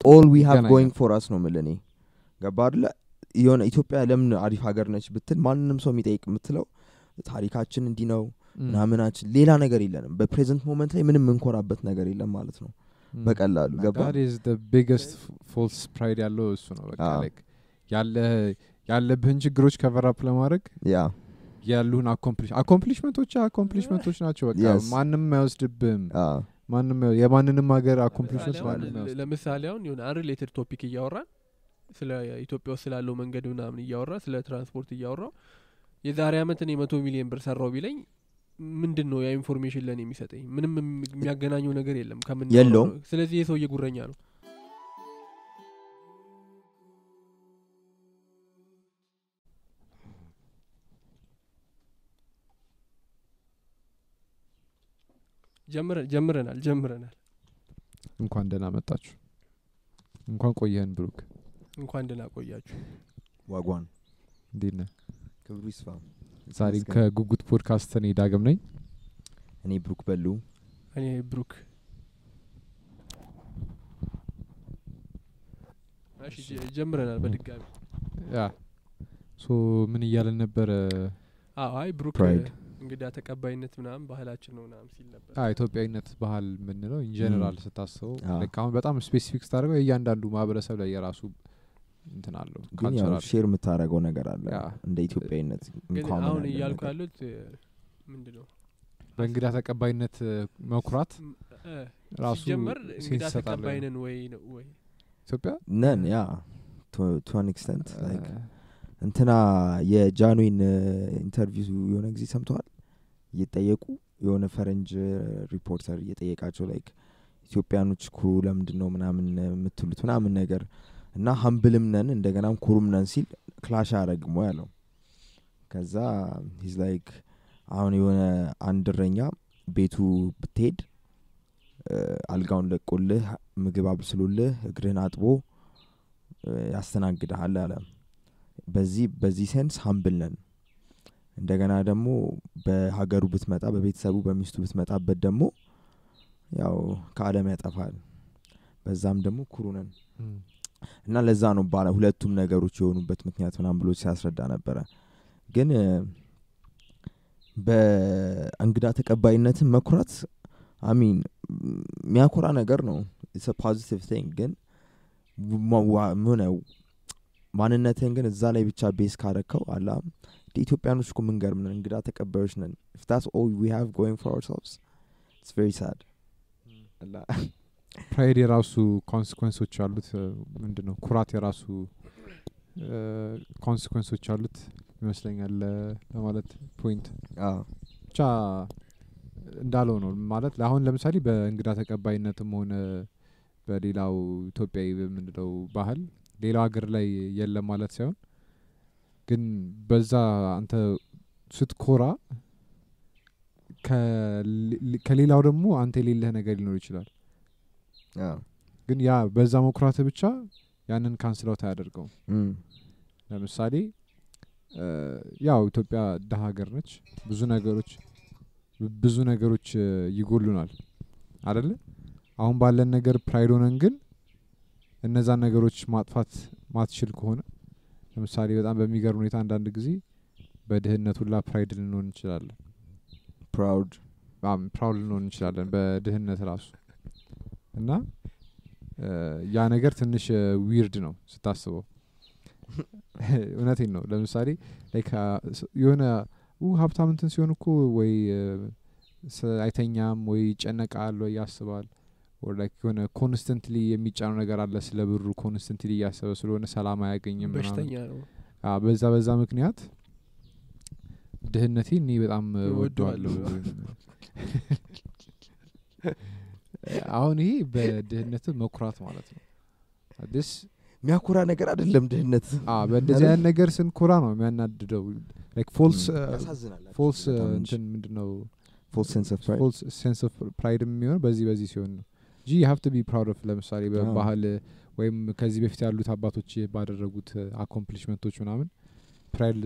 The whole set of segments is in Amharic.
all we have going for us ነው ምል እኔ። ገባ አደለ የሆነ ኢትዮጵያ ለምን አሪፍ ሀገር ነች ብትል ማንንም ሰው የሚጠይቅ የምትለው ታሪካችን እንዲህ ነው ምናምናችን ሌላ ነገር የለንም። በ present moment ላይ ምንም የምንኮራበት ነገር የለም ማለት ነው። በቀላሉ ገባ biggest false pride ያለው እሱ ነው ያለብህን ችግሮች cover up ለማድረግ yeah። ያሉህን accomplish accomplishment ኦች accomplishment ኦች ናቸው በቃ. ማንም አይወስድብህም ማንም አይወ- የማንንም ሀገር accomplishment ማንም ለምሳሌ አሁን የሆነ unrelated topic እያወራን ስለ ኢትዮጵያ ውስጥ ስላለው መንገድ ምናምን እያወራ ስለ ትራንስፖርት እያወራው የዛሬ አመት እኔ መቶ ሚሊዮን ብር ሰራው ቢለኝ ምንድን ነው ያ information ለእኔ የሚሰጠኝ ምንም የሚያገናኘው ነገር የለም ከምን የለውም። ስለዚህ የሰውዬ ጉረኛ ነው ጀምረናል ጀምረናል። እንኳን ደህና መጣችሁ። እንኳን ቆየህን ብሩክ። እንኳን ደህና ቆያችሁ። wagwan። እንዴት ነህ? ክብሩ ይስፋ። ዛሬ ይመስገን። ከጉጉት ፖድካስት እኔ ዳግም ነኝ። እኔ ብሩክ በሉ። እኔ ብሩክ። ጀምረናል በድጋሚ። yeah። so ምን እያለን ነበረ? አዎ አይ ብሩክ. እንግዳ ተቀባይነት ምናምን ባህላችን ነው ምናምን ሲል ነበር። ኢትዮጵያዊነት ባህል የምንለው in general. ስታስበው አሁን በጣም specific ስታደርገው የእያንዳንዱ ማህበረሰብ ላይ የራሱ እንትን አለው ግን ያው share የምታደረገው ነገር አለ እንደ ኢትዮጵያዊነት ግን አሁን እያልኩ ያሉት ምንድ ነው በእንግዳ ተቀባይነት መኩራት እ፣ ራሱ ሲጀመር እንግዳ ይሰጣል ተቀባይ ነን ወይ ነው ወይ? ኢትዮጵያ? ነን yeah። to an extent እንትና የጃንሆይን interview የሆነ ጊዜ ሰምተዋል እየጠየቁ የሆነ ፈረንጅ ሪፖርተር እየጠየቃቸው like ኢትዮጵያኖች ኩሩ ለምንድን ነው ምናምን የምትሉት ምናምን ነገር እና ሀምብልም ነን እንደገናም ኩሩም ነን ሲል clash አረግሞ ያለው። ከዛ he's like አሁን የሆነ አንድ እረኛ ቤቱ ብትሄድ አልጋውን ለቆልህ ምግብ አብስሎልህ እግርህን አጥቦ ያስተናግድሃል አለ። በዚህ በዚህ sense humble ነን እንደገና ደግሞ በሀገሩ ብትመጣ በቤተሰቡ በሚስቱ ብትመጣበት ደግሞ ያው ከአለም ያጠፋል። በዛም ደግሞ ኩሩ ነን። እና ለዛ ነው ባለ ሁለቱም ነገሮች የሆኑበት ምክንያት ምናምን ብሎ ሲያስረዳ ነበረ። ግን በእንግዳ ተቀባይነትን መኩራት I mean የሚያኮራ ነገር ነው። positive thing ግን ሆነ ማንነትህን ግን እዛ ላይ ብቻ base ካረከው አላ ኢትዮጵያኖች እኮ ምንገርም ነን እንግዳ ተቀባዮች ነን። If that's all we have going for ourselves it's very sad. pride የራሱ consequence ኦች አሉት። ምንድን ነው ኩራት የራሱ consequence ኦች አሉት ይመስለኛል ለማለት point ብቻ እንዳለው ነው ማለት። አሁን ለምሳሌ በእንግዳ ተቀባይነትም ሆነ በሌላው ኢትዮጵያዊ በምንለው ባህል ሌላው ሀገር ላይ የለም ማለት ሳይሆን ግን በዛ አንተ ስትኮራ ከሌ- ከሌላው ደግሞ አንተ የሌለህ ነገር ሊኖር ይችላል። ግን yeah በዛ መኩራት ብቻ ያንን cancel out አያደርገውም። ለምሳሌ ያው ኢትዮጵያ ደሀ ሀገር ነች። ብዙ ነገሮች ብዙ ነገሮች ይጎሉናል። አደለ አሁን ባለን ነገር pride ሆነን ግን እነዛን ነገሮች ማጥፋት ማትችል ከሆነ ለምሳሌ በጣም በሚገርም ሁኔታ አንዳንድ ጊዜ በድህነት ሁላ pride ልንሆን እንችላለን። proud proud ልንሆን እንችላለን በድህነት ራሱ። እና ያ ነገር ትንሽ weird ነው ስታስበው። እውነቴን ነው። ለምሳሌ like የሆነ ሀብታም እንትን ሲሆን እኮ ወይ አይተኛም ወይ ይጨነቃል ወይ ያስባል የሆነ constantly የሚጫነው ነገር አለ ስለ ብሩ constantly እያሰበ ስለሆነ ሰላም አያገኝም በሽተኛ ነው። በዛ በዛ ምክንያት ድህነቴ እኔ በጣም ወደዋለሁ አሁን ይሄ በድህነት መኩራት ማለት ነው። ስ የሚያኮራ ነገር አይደለም ድህነት። በእንደዚህ አይነት ነገር ስንኮራ ነው የሚያናድደው። like false እንትን ምንድን ነው false sense of pride የሚሆነው በዚህ በዚህ ሲሆን ነው እንጂ have to be proud of ለምሳሌ በባህል ወይም ከዚህ በፊት ያሉት አባቶች ባደረጉት accomplishment ኦች ምናምን proud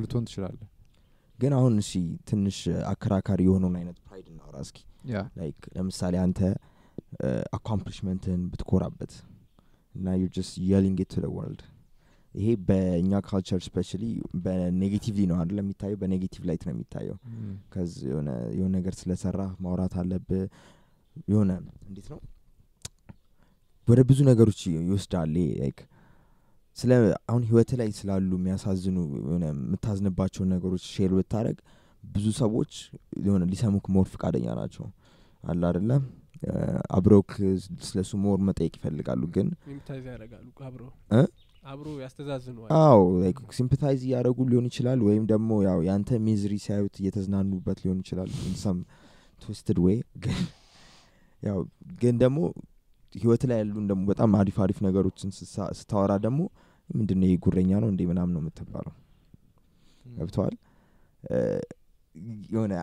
ልትሆን ትችላለህ። ግን አሁን እሺ ትንሽ አከራካሪ የሆነውን አይነት pride እናውራ እስኪ። like ለምሳሌ አንተ accomplishment ን ብትኮራበት እና you just yelling to world ይሄ በእኛ culture specially በ negatively ነው አይደለም የሚታየው? በ negative light ነው የሚታየው። ከዚ የሆነ ነገር ስለሰራ ማውራት አለብህ የሆነ እንዴት ነው? ወደ ብዙ ነገሮች ይወስዳል like ስለ አሁን ህይወት ላይ ስላሉ የሚያሳዝኑ የሆነ የምታዝንባቸውን ነገሮች share ብታደረግ ብዙ ሰዎች የሆነ ሊሰሙክ more ፍቃደኛ ናቸው። አለ አደለም አብረውክ ስለሱ more መጠየቅ ይፈልጋሉ ግን? አብሮ ያስተዛዝነዋል። አዎ sympathize እያደረጉ ሊሆን ይችላል ወይም ደግሞ ያው የአንተ misery ሲያዩት እየተዝናኑበት ሊሆን ይችላል in some ትዊስትድ ዌይ ግን ያው ግን ደግሞ ህይወት ላይ ያሉን ደግሞ በጣም አሪፍ አሪፍ ነገሮችን ስታወራ ደግሞ ምንድን ይሄ ጉረኛ ነው እንዴ ምናምን ነው የምትባለው? ገብተዋል የሆነ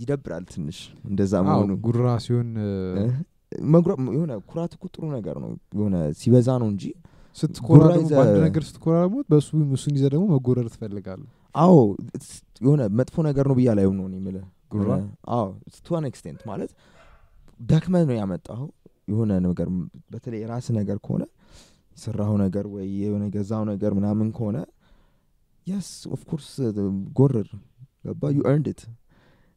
ይደብራል ትንሽ እንደዛ መሆኑ። ጉራ ሲሆን የሆነ ኩራት እኮ ጥሩ ነገር ነው የሆነ ሲበዛ ነው እንጂ ስትኮራ በአንድ ነገር ስትኮራ ደግሞ በሱ እሱን ይዘህ ደግሞ መጎረር ትፈልጋለህ? አዎ የሆነ መጥፎ ነገር ነው ብያ ላይ ነው የምልህ። ጉራ? አዎ to an extent ማለት ደክመህ ነው ያመጣው የሆነ ነገር በተለይ የራስ ነገር ከሆነ የሰራው ነገር ወይ የሆነ የገዛው ነገር ምናምን ከሆነ yes of course ጎርር ገባ? you earned it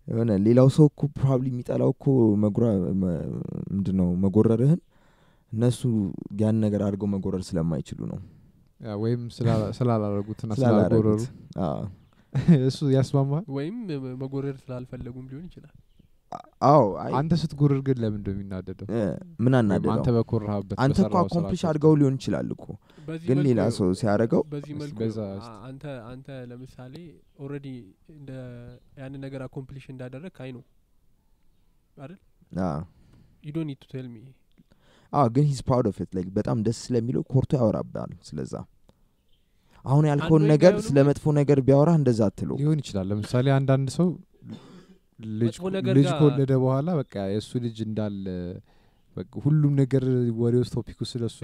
የሆነ ሌላው ሰው እኮ probably የሚጠላው እኮ መጎረር ምንድን ነው መጎረርህን እነሱ ያን ነገር አድርገው መጎረር ስለማይችሉ ነው። ወይም ስላላ- ስላላረጉትና ስላልጎረሩ። እሱ ያስማማል? ወይም መጎረር ስላልፈለጉም ሊሆን ይችላል አዎ አይ አንተ ስትጎረር ግን ለምን እንደው የሚናደደው? እ፣ ምን አንተ አናደለው በኮራህበት አንተ እኮ accomplish አድርገኸው ሊሆን ይችላል እኮ። ግን ሌላ ሰው ሲያደርገው በዚህ መልኩ አንተ አንተ ለምሳሌ already እንደ ያንን ነገር accomplish እንዳደረግ I know አይደል you don't need to tell me አዎ ግን he's proud of it like በጣም ደስ ስለሚለው ኮርቶ ያወራብሃል ስለዛ። አሁን ያልከውን ነገር ስለ መጥፎ ነገር ቢያወራ እንደዛ አትለው ሊሆን ይችላል። ለምሳሌ አንዳንድ ሰው ልጅ ከወለደ በኋላ በቃ የእሱ ልጅ እንዳለ በቃ ሁሉም ነገር ወሬ ውስጥ ስለሱ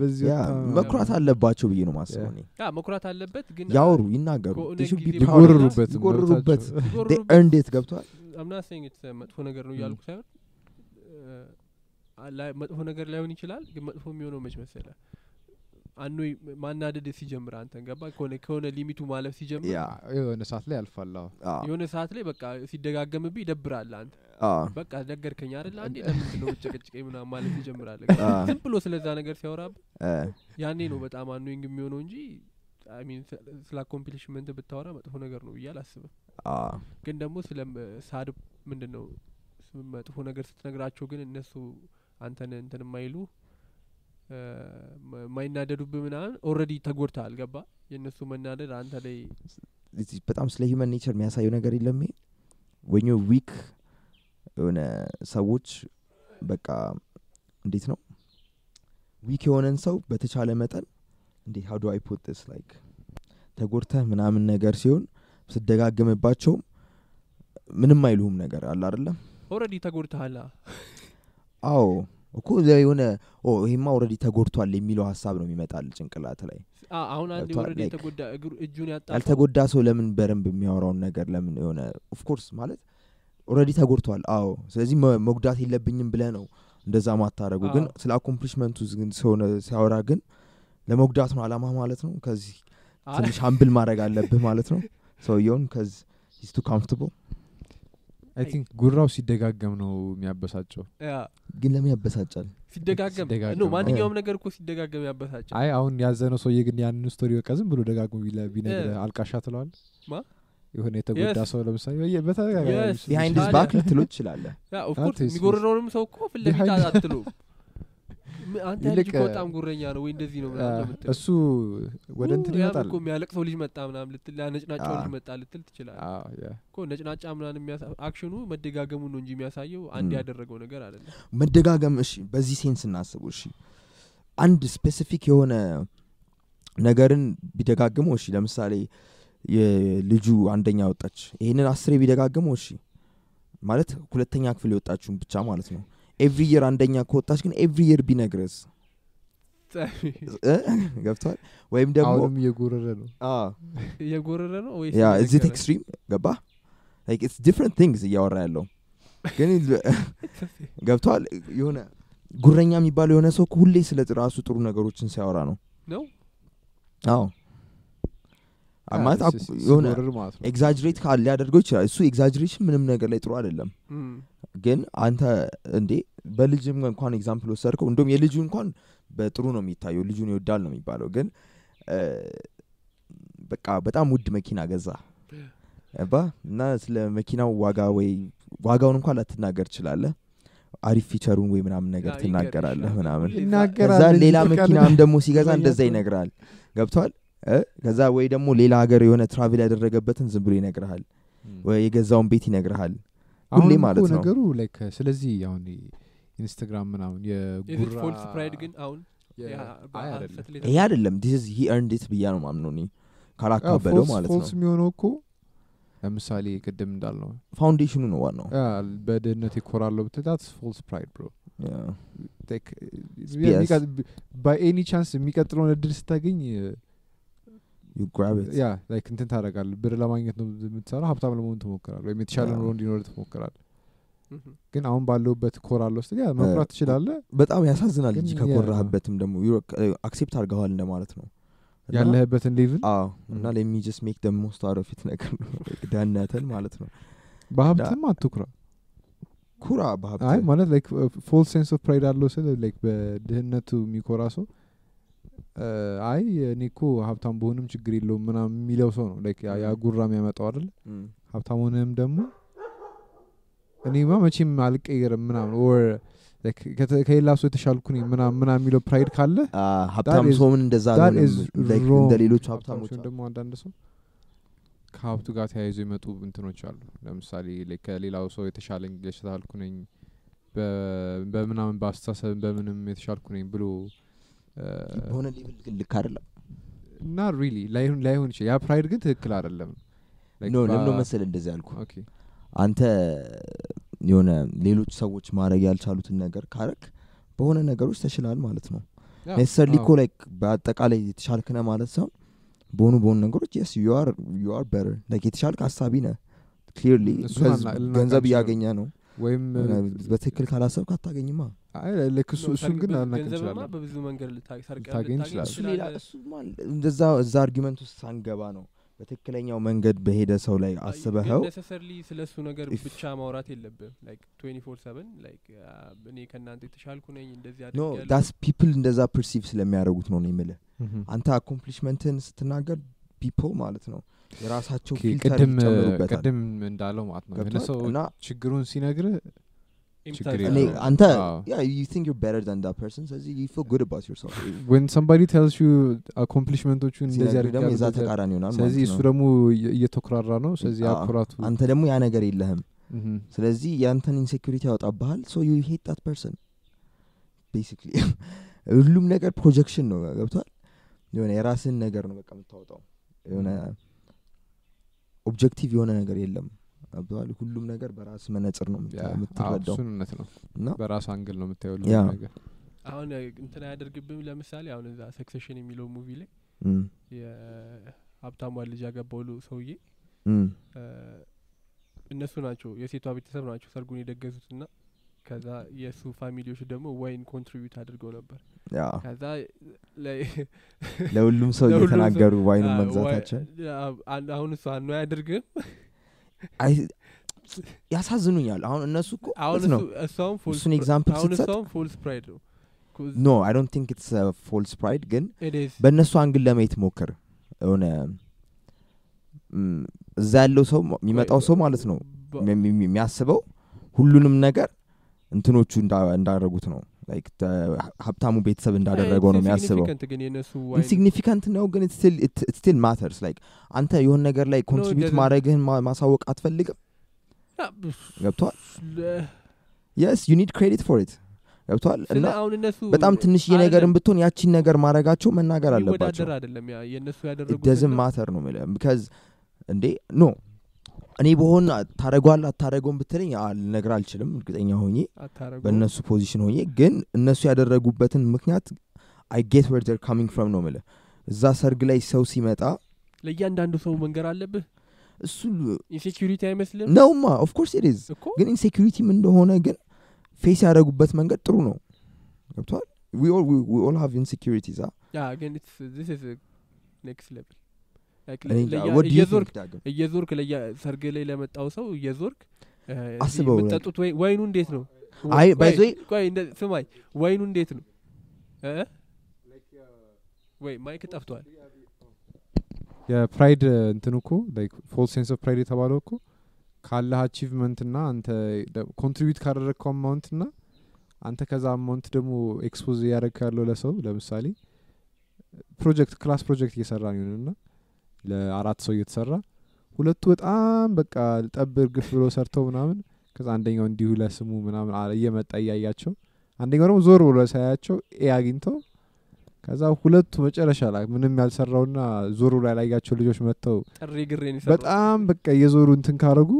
በዚህ yeah ወጣ መኩራት አለባቸው ብዬ ነው ማስበው መኩራት አለበት ግን ያወሩ ይናገሩ. ይጎርሩበት ይጎርሩበት it ገብቷል? I'm not saying መጥፎ ነገር ነው እያልኩ ሳይሆን መጥፎ ነገር ላይሆን ይችላል ግን መጥፎ የሚሆነው መች መሰለ you know ማናደድ ሲጀምር አንተን ገባ ከሆነ ከሆነ limitኡ ማለፍ ሲጀምር? የሆነ ሰዓት ላይ ያልፋል። የሆነ ሰዓት ላይ በቃ ሲደጋገምብህ ይደብራል አንተ። በቃ ነገርከኝ አይደል አንዴ? ለምንድን ነው ጭቅጭቀኝ ምናምን ማለት ይጀምራል? ዝም ብሎ ስለዛ ነገር ሲያወራብህ? ያኔ ነው በጣም annoying የሚሆነው እንጂ I mean ስለ accomplishment ብታወራ መጥፎ ነገር ነው ብዬ አላስብም። ግን ደግሞ ስለ sad ምንድን ነው መጥፎ ነገር ስትነግራቸው ግን እነሱ አንተን እንትን የማይሉ እ፣ ማ- የማይናደዱብህ ምናምን already ተጎድተሃል። ገባ የእነሱ መናደድ አንተ ላይ በጣም ስለ human nature የሚያሳየው ነገር የለም when you're weak የሆነ ሰዎች በቃ እንዴት ነው? weak የሆነን ሰው በተቻለ መጠን እንዴት how do I put this like ተጎድተህ ምናምን ነገር ሲሆን ስደጋግምባቸውም ምንም አይልሁም ነገር አለ አይደለም ኦልሬዲ ተጎድተሃል አዎ እኮ የሆነ ይሄማ already ተጎድቷል የሚለው ሀሳብ ነው ይመጣል ጭንቅላት ላይ። አሁን አንድ? already የተጎዳ እጁን ያጣ ሰው ያልተጎዳ ሰው ለምን በደንብ የሚያወራውን ነገር ለምን የሆነ of course ማለት already ተጎድቷል። አዎ ስለዚህ መጉዳት የለብኝም ብለህ ነው እንደዛ ማታረጉ ግን ስለ accomplishment ኡ ሲሆነ ሲያወራ ግን ለመጉዳት ነው አላማ ማለት ነው። ከዚህ ትንሽ humble ማድረግ አለብህ ማለት ነው። ሰውየውን 'cause he's too comfortable I think ጉራው ሲደጋገም ነው የሚያበሳጨው ግን ለምን ያበሳጫል ሲደጋገም ነው። ማንኛውም ነገር እኮ ሲደጋገም ያበሳጫል አይ አሁን ያዘነው ሰውዬ ግን ያንን story በቃ ዝም ብሎ ደጋግሞ yeah። አልቃሻ ትለዋል? የሆነ የተጎዳ. ሰው ለምሳሌ በተደጋጋሚ behind back ልትሎ ትችላለህ yeah of course የሚጎርረውንም ሰው እኮ ፊት ለፊት Behind- አትሉ አንተ ልጅ በጣም ጉረኛ ነው ወይ እንደዚህ ነው እሱ ወደ እንትን ይመጣል። እኮ የሚያለቅሰው ልጅ መጣ ምናምን ልትል ነጭናጫው ልጅ መጣ ልትል ትችላል እኮ ነጭናጫ የሚያሳ action ኑ መደጋገሙ ነው እንጂ የሚያሳየው አንድ ያደረገው ነገር አይደለም። መደጋገም እሺ በዚህ sense እናስቡ እሺ። አንድ specific የሆነ ነገርን ቢደጋግመው እሺ ለምሳሌ የልጁ አንደኛ ወጣች ይህንን አስሬ ቢደጋግመው እሺ። ማለት ሁለተኛ ክፍል የወጣችውን ብቻ ማለት ነው every year አንደኛ ከወጣች ግን every year ቢነግረስ? እ? ገብቷል? ወይም ደግሞ እየጎረረ ነው። እየጎረረ ነው yeah እዚህ extreme ገባ? it's different things እያወራ ያለው. ግን ገብቷል? የሆነ ጉረኛ የሚባለው የሆነ ሰው ሁሌ ስለ ራሱ ጥሩ ነገሮችን ሲያወራ ነው። ነው? አዎ። ማለት ነው። exaggerate ሊያደርገው ይችላል። እሱ exaggeration ምንም ነገር ላይ ጥሩ አይደለም ግን አንተ እንዴ በልጅም እንኳን example ወሰድከው እንደም የልጁ እንኳን በጥሩ ነው የሚታየው ልጁን ይወዳል ነው የሚባለው። ግን በቃ በጣም ውድ መኪና ገዛ። ባ እና ስለ መኪናው ዋጋ ወይ ዋጋውን እንኳን ላትናገር ትችላለህ። አሪፍ feature ኡን ወይ ምናምን ነገር ትናገራለህ ምናምን። ከዛ ሌላ መኪናም ደግሞ ሲገዛ እንደዛ ይነግራል። ገብቷል? እ? ከዛ ወይ ደግሞ ሌላ ሀገር የሆነ travel ያደረገበትን ዝም ብሎ ይነግርሃል። ወይ የገዛውን ቤት ይነግርሃል ሁሌ ማለት ነው። ነገሩ like ስለዚህ አሁን ኢንስታግራም ምናምን ኢዝ የጉራ ፎልስ ፕራይድ ግን አሁን ይሄ አይደለም this he earned it ብዬ ነው ማምነው ካላካበደው ማለት ነው false የሚሆነው እኮ ለምሳሌ ቅድም እንዳልነው foundation ኑ ነው ዋናው በድህነት ይኮራለሁ ብትላት false pride because በ any chance የሚቀጥለውን እድል ስታገኝ. yeah like እንትን ታደርጋለህ ብር ለማግኘት ነው የምትሰራ ሀብታም ለመሆን ትሞክራል ወይም የተሻለ ኑሮ እንዲኖር ትሞክራል እም፣ ግን አሁን ባለውበት ኮራለሁ ስትል yeah መኩራት ትችላለህ? በጣም ያሳዝናል እንጂ ከኮራህበትም ደግሞ accept አድርገዋል እንደማለት ነው። ያለህበትን level? አዎ። እና just make the most out of it ነገር ነው። ደህንነትን ማለት ነው። በሀብትም አትኩራ? ኩራ አይ በሀብት ማለት like false sense of pride አለው ስል like በድህነቱ የሚኮራ ሰው አይ እኔ እኮ ሀብታም ብሆንም ችግር የለውም ምናምን የሚለው ሰው ነው። like ያ- ጉራ የሚያመጣው አይደል? ሀብታም ሆነህም ደግሞ እኔማ መቼም አልቀየርም ምናምን። ከተ- ከሌላ ሰው የተሻልኩ ነኝ ምናምን የሚለው pride ካለ ሀብታም ሰውን እንደዛ እንደ ሌሎቹ ሀብታሞች ደግሞ አንዳንድ ሰው ከሀብቱ ጋር ተያይዞ የመጡ እንትኖች አሉ። ለምሳሌ ከሌላው ሰው የተሻለ የተሻልኩ ነኝ በምናምን በአስተሳሰብ በምንም የተሻልኩ ነኝ ብሎ በሆነ level ግን ልክ አይደለም። እና really ላይሆን ይችላል። ያ pride ግን ትክክል አይደለም. no ለምነው መሰል እንደዚህ ያልኩ አንተ የሆነ ሌሎች ሰዎች ማድረግ ያልቻሉትን ነገር ካረክ በሆነ ነገሮች ተሽላል ማለት ነው። necessarily እኮ like በአጠቃላይ የተሻልክ ነህ ማለት ሰው በሆኑ በሆኑ ነገሮች yes you're better like የተሻልክ ሀሳቢ ነ clearly ገንዘብ እያገኘ ነው። ወይም በትክክል ካላሰብክ አታገኝማ አይ like እሱ እሱን ግን እንችላለን። በብዙ መንገድ ልታገኝ እንደዛ እዛ argument ውስጥ ሳንገባ ነው በትክክለኛው መንገድ በሄደ ሰው ላይ አስበኸው? necessarily ስለ እሱ ነገር ብቻ ማውራት የለብም like twenty four seven like እኔ ከእናንተ የተሻልኩ ነኝ እንደዚህ no that's people እንደዛ perceive ስለሚያደርጉት ነው ነው የምልህ። አንተ accomplishment ን ስትናገር people ማለት ነው የራሳቸው filter ይጨምሩበታል። ቅድም እንዳለው ማለት ነው? ሰው ችግሩን ሲነግርህ አንተ you think you're better than that person ስለዚህ you feel good about yourself when somebody tells you accomplishment ኦቹን እንደዚህ ደግሞ የዛ ተቃራኒ ይሆናል ስለዚህ እሱ ነው. ደግሞ እየ- እየተኩራራ ነው ስለዚህ አዎ። አኩራቱ አንተ ደግሞ ያ ነገር የለህም. ስለዚህ ያንተን insecurity ያወጣብሃል so you hate that person basically ሁሉም ነገር projection ነው ገብቷል? የሆነ የራስን ነገር ነው በቃ የምታወጣው። የሆነ objective የሆነ ነገር የለም ገብቷል ሁሉም ነገር በራስ መነጽር ነው የምትረዳው። ነው። እና በራስ angle ነው የምታየው ነገር። አሁን እንትን አያደርግብም ለምሳሌ አሁን እዛ ሰክሴሽን የሚለው movie ላይ የሀብታሟን ልጅ ያገባው ሰውዬ እነሱ ናቸው የሴቷ ቤተሰብ ናቸው ሰርጉን የደገሱት ና ከዛ የእሱ family ዎች ደግሞ ወይን contribute አድርገው ነበር። ከዛ ለሁሉም ሰው እየተናገሩ ዋይኑን አ- መግዛታቸው? አሁን እሱ አኖ አያደርግም ያሳዝኑኛል። አሁን እነሱ እኮ ነው። እሱን example ስትሰጥ no I don't think it's false pride ግን. በእነሱ angle ለማየት ሞክር። የሆነ እዛ ያለው ሰው የሚመጣው ሰው ማለት ነው። የሚያስበው ሁሉንም ነገር እንትኖቹ እንዳ- እንዳደረጉት ነው ሀብታሙ ቤተሰብ እንዳደረገው ነው የሚያስበው። insignificant ነው ግን still matters like አንተ የሆነ ነገር ላይ contribute ማድረግህን ማሳወቅ አትፈልግም? ለ- yes you need credit for it ስለ እና በጣም ትንሽዬ ነገርን ብትሆን ያቺን ነገር ማድረጋቸው መናገር አለባቸው። doesn't matter ነው። because እንዴ? no እኔ በሆን ታደርገዋለህ አታደርገውም ብትለኝ ልነግር አልችልም እርግጠኛ ሆኜ በእነሱ position ሆኜ ግን እነሱ ያደረጉበትን ምክንያት I get where they're coming from ነው ምልህ እዛ ሰርግ ላይ ሰው ሲመጣ ለእያንዳንዱ ሰው መናገር አለብህ? እሱ insecurity አይመስልም? ነውማ of course it is። ግን insecurity ም እንደሆነ ግን face ያደረጉበት መንገድ ጥሩ ነው። ገብቷል. ያ ግን next level እየዞርክ ሰርግ ላይ ለመጣው ሰው እየዞርክ አስበው፣ ወይ- ወይኑ እንዴት ነው? አይ ስማኝ ወይኑ እንዴት ነው? እ? ወይ mic ጠፍቷል። የ pride እንትን እኮ false sense of pride የተባለው እኮ ካለህ achievement ና አንተ contribute ካደረግከው amount ና አንተ ከዛ amount ደግሞ expose እያደረግ ያለው ለሰው ለምሳሌ project class project እየሰራ ነው ና ለአራት ሰው እየተሰራ ሁለቱ በጣም በቃ ጠብ እርግፍ ብሎ ሰርተው ምናምን ከዛ አንደኛው እንዲሁ ለስሙ ምናምን እየመጣ እያያቸው አንደኛው ደግሞ ዞር ብሎ ሳያቸው ኤ አግኝተው ከዛ ሁለቱ መጨረሻ ላይ ምንም ያልሰራውና ዞሩ ላይ ያላያቸው ልጆች መጥተው ጥሪ ግሬን የሰራው በጣም በቃ የዞሩ እንትን ካረጉ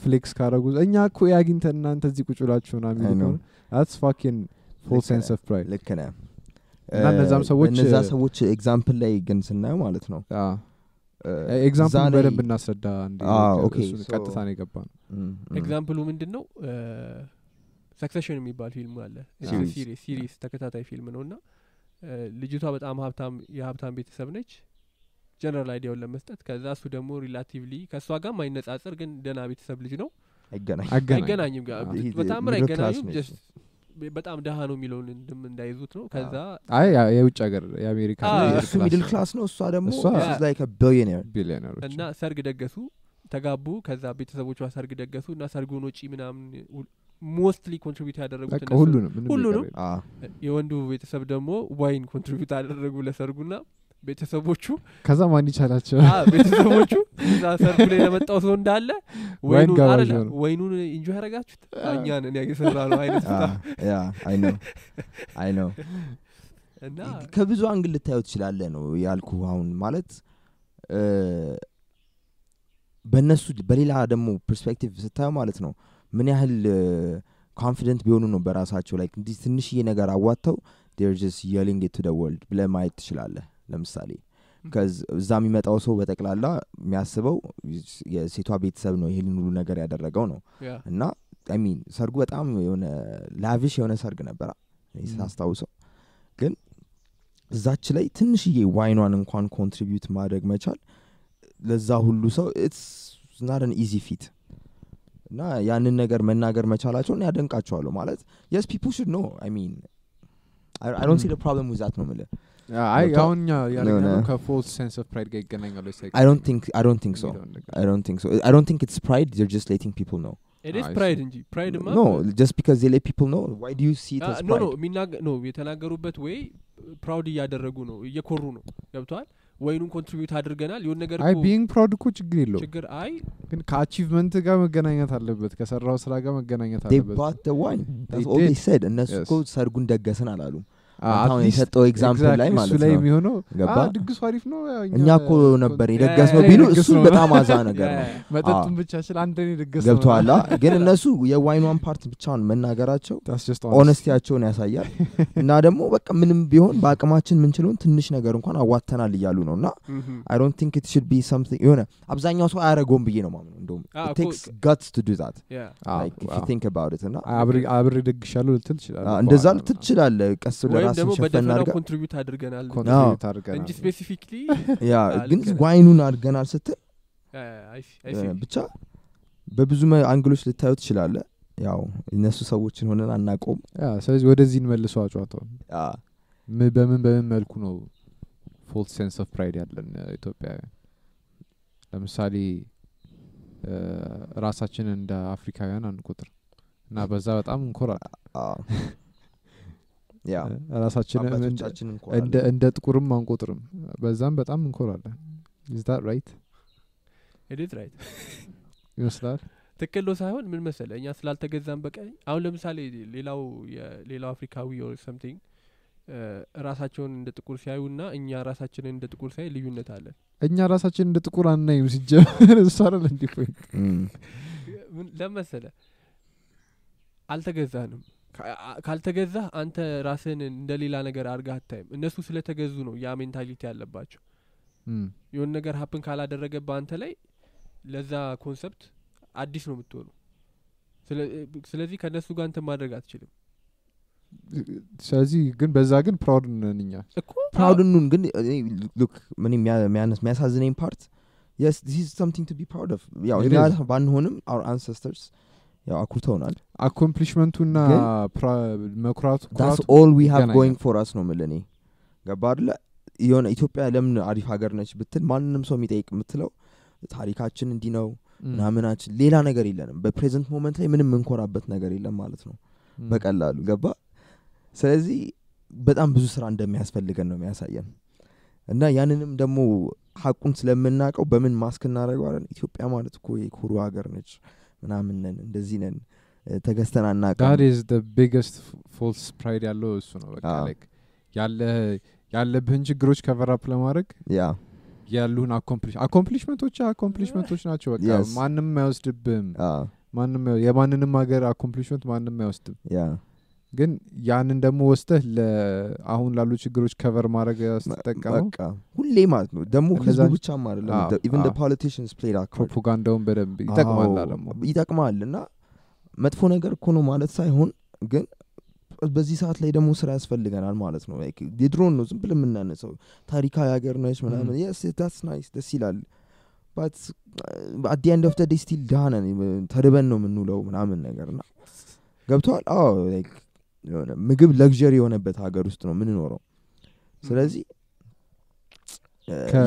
ፍሌክስ ካረጉ እኛ እኮ ያግኝተን እናንተ እዚህ ቁጭ ብላችሁ ና know. ስ ፋኪን ፎል ልክ ሴንስ ኦፍ ፕራይድ ልክ ነህ እና እነዛም ሰዎች- እነዛ ሰዎች ኤግዛምፕል ላይ ግን ስናየው ማለት ነው ኤግዛምፕል ላይ- በደንብ እናስረዳ እንዲ አዎ፣ ኦኬ፣ እሱን so- ቀጥታ ነው የገባ ነው ኤግዛምፕሉ ምንድን ነው ሰክሰሽን የሚባል ፊልም አለ። Series. series ተከታታይ ፊልም ነው እና ልጅቷ በጣም ሀብታም የሀብታም ቤተሰብ ነች። general idea ውን ለመስጠት ከዛ እሱ ደግሞ relatively ከእሷ ጋር ማይነጻጽር ግን ደህና ቤተሰብ ልጅ ነው። አይገናኝም። class አይገናኙም በጣም ደሃ ነው የሚለውን እንደዛም እንዳይዙት ነው። ከዛ አይ የውጭ ሀገር የአሜሪካ እሱ middle class ነው። እሷ ደግሞ እሷ- like billionaire እና ሰርግ ደገሱ ተጋቡ። ከዛ ቤተሰቦቿ ሰርግ ደገሱ እና ሰርጉን ወጪ ምናምን mostly contribute ያደረጉት ሁሉንም ሁሉንም? የወንዱ ቤተሰብ ደግሞ wine contribute አደረጉ ለሰርጉና ቤተሰቦቹ? ከዛ ማን ይቻላቸው ቤተሰቦቹ? እዛ ሰርጉ ላይ ለመጣው ሰው እንዳለ ወይኑን ሆነ። ወይኑን enjoy ያደረጋችሁት? እኛን እኔ የሰራ ነው አይነት አይ ነው አይ ነው። እና ከብዙ አንግል ልታየው ትችላለ ነው ያልኩ አሁን ማለት። በእነሱ በሌላ ደግሞ perspective ስታየው ማለት ነው ምን ያህል confident ቢሆኑ ነው በራሳቸው ላይ እንዲህ ትንሽዬ ነገር አዋጥተው ር just yelling to the world ብለ ማየት ትችላለህ ለምሳሌ እዛ የሚመጣው ሰው በጠቅላላ የሚያስበው የሴቷ ቤተሰብ ነው ይህንን ሁሉ ነገር ያደረገው ነው እና mean ሰርጉ በጣም የሆነ lavish የሆነ ሰርግ ነበረ. ሳስታውሰው ግን እዛች ላይ ትንሽዬ ዋይኗን እንኳን contribute ማድረግ መቻል ለዛ ሁሉ ሰው it's not an easy feat እና ያንን ነገር መናገር መቻላቸውን ያደንቃቸዋለሁ ማለት yes people should know I mean I don't see problem with that ነው ምልህ? አሁን ያደረግነው ከ false sense of pride ጋር ይገናኛሉ I don't think I don't think so I don't think so. I don't think it's pride. They're just letting people know. it's I pride see. እንጂ pride ማ No, just because they let people know. Why do you see it as no pride? no የሚናገ no የተናገሩበት ወይ proud እያደረጉ ነው እየኮሩ ነው ገብተዋል ወይኑን ኮንትሪቢዩት አድርገናል የሆነ ነገር አይ being proud እኮ ችግር የለው ችግር አይ ግን ከ achievement ጋር መገናኘት አለበት ከሰራው ስራ ጋር መገናኘት They አለበት bought the wine. That's They all they did. said. እነሱ. እኮ ሰርጉን ደገስን አላሉም። አሁን የሰጠው example ላይ ማለት ነው። የሚሆነው ድግሱ አሪፍ ነው እኛ እኮ ነበር የደገስ ነው ቢሉ እሱ በጣም አዛ ነገር ነው። መጠጡን ብቻ ስለ አንድ ድግስ ገብተዋላ ግን እነሱ የ wine ኗን part ብቻውን መናገራቸው honesty ያቸውን ያሳያል። እና ደግሞ በቃ ምንም ቢሆን በአቅማችን ምንችለውን ትንሽ ነገር እንኳን አዋተናል እያሉ ነው። እና I don't think it should be something የሆነ አብዛኛው ሰው አያረገውም ብዬ ነው ማምነው እንደውም yeah like if you think about it እና አብሬ ደግሻለሁ ልትል ትችላለህ አ፣ እኮ እንደዛ ልትል ትችላለህ ቀስ ብለህ ወይም ራስን ደግሞ ሸፈን በደፈናው contribute አድርገናል። contribute አድርገናል። እንጂ specifically ያ ግን ዋይኑን አድርገናል ስትል ብቻ በብዙ angle ኦች ልታዩ ትችላለህ። ያው እነሱ ሰዎችን ሆነን አናቆም ስለዚህ ወደዚህ እንመልሰው ጨዋታውን። ም- በምን በምን መልኩ ነው false sense of pride ያለን ኢትዮጵያውያን? ለምሳሌ ራሳችንን እንደ አፍሪካውያን አንቆጥር እና በዛ በጣም እንኮራለን ራሳችንን እንደ- ጥቁርም አንቆጥርም። በዛም በጣም እንኮራለን። is that right it right ይመስላል? ትክክል ነው ሳይሆን ምን መሰለ እኛ ስላልተገዛም በቀኝ አሁን ለምሳሌ ሌላው የሌላው አፍሪካዊ or something ራሳቸውን እንደ ጥቁር ሲያዩና እኛ ራሳችንን እንደ ጥቁር ሲያይ ልዩነት አለን። እኛ ራሳችን እንደ ጥቁር አናይም ሲጀመር። እሱ አይደል እንዲህ ለመሰለ አልተገዛንም ካልተገዛህ አንተ ራስህን እንደ ሌላ ነገር አድርገህ አታይም። እነሱ ስለተገዙ ነው ያ mentality ያለባቸው። የሆነ ነገር happen ካላደረገ በአንተ ላይ ለዛ concept አዲስ ነው የምትሆኑ ስለ- ስለዚህ ከእነሱ ጋር እንትን ማድረግ አትችልም። ስለዚህ ግን በዛ ግን proud ነን እኛ። እኮ proud ነን ግን look ምን የሚያሳዝነኝ part yes this something to be proud of ያው እኛ. ባንሆንም our ancestors ያው አኩርተውናል። accomplishment ኡና መኩራቱ all we have going for us ነው። ምል እኔ። ገባ አደለ የሆነ ኢትዮጵያ ለምን አሪፍ ሀገር ነች ብትል ማንም ሰው የሚጠይቅ የምትለው ታሪካችን እንዲህ ነው ምናምናችን ሌላ ነገር የለንም። በ present moment ላይ ምንም የምንኮራበት ነገር የለም ማለት ነው። በቀላሉ ገባ ስለዚህ በጣም ብዙ ስራ እንደሚያስፈልገን ነው የሚያሳየን። እና ያንንም ደግሞ ሀቁን ስለምናውቀው በምን ማስክ እናደርገዋለን? ኢትዮጵያ ማለት እኮ የኩሩ ሀገር ነች ምናምን ነን እንደዚህ ነን ተገዝተን that አናውቅም is the biggest false pride ያለው እሱ ነው። በቃ ያለብህን ችግሮች cover up ለማድረግ yeah። ያሉህን accomplish accomplishment ኦች accomplishment ኦች ናቸው። በቃ. ማንም አይወስድብህም አ፣ ማንም የማንንም ሀገር accomplishment ማንም አይወስድም ግን ያንን ደግሞ ወስደህ አሁን ላሉ ችግሮች cover ማድረግ ስትጠቀመው ሁሌ ማለት ነው። ደግሞ ህዝቡ ብቻም አይደለም politicians played ፕሮፓጋንዳውን በደንብ ይጠቅማል ደግሞ ይጠቅማል እና መጥፎ ነገር እኮ ነው ማለት ሳይሆን ግን በዚህ ሰዓት ላይ ደግሞ ስራ ያስፈልገናል ማለት ነው። የድሮን ነው ዝም ብለን የምናነሰው ታሪካዊ ሀገር ነች ምናምን. yes nice ደስ ይላል። but at the end of the still ድሃ ተርበን ነው የምንውለው ምናምን ነገር ና ገብተዋል አዎ የሆነ ምግብ luxury የሆነበት ሀገር ውስጥ ነው የምንኖረው። ስለዚህ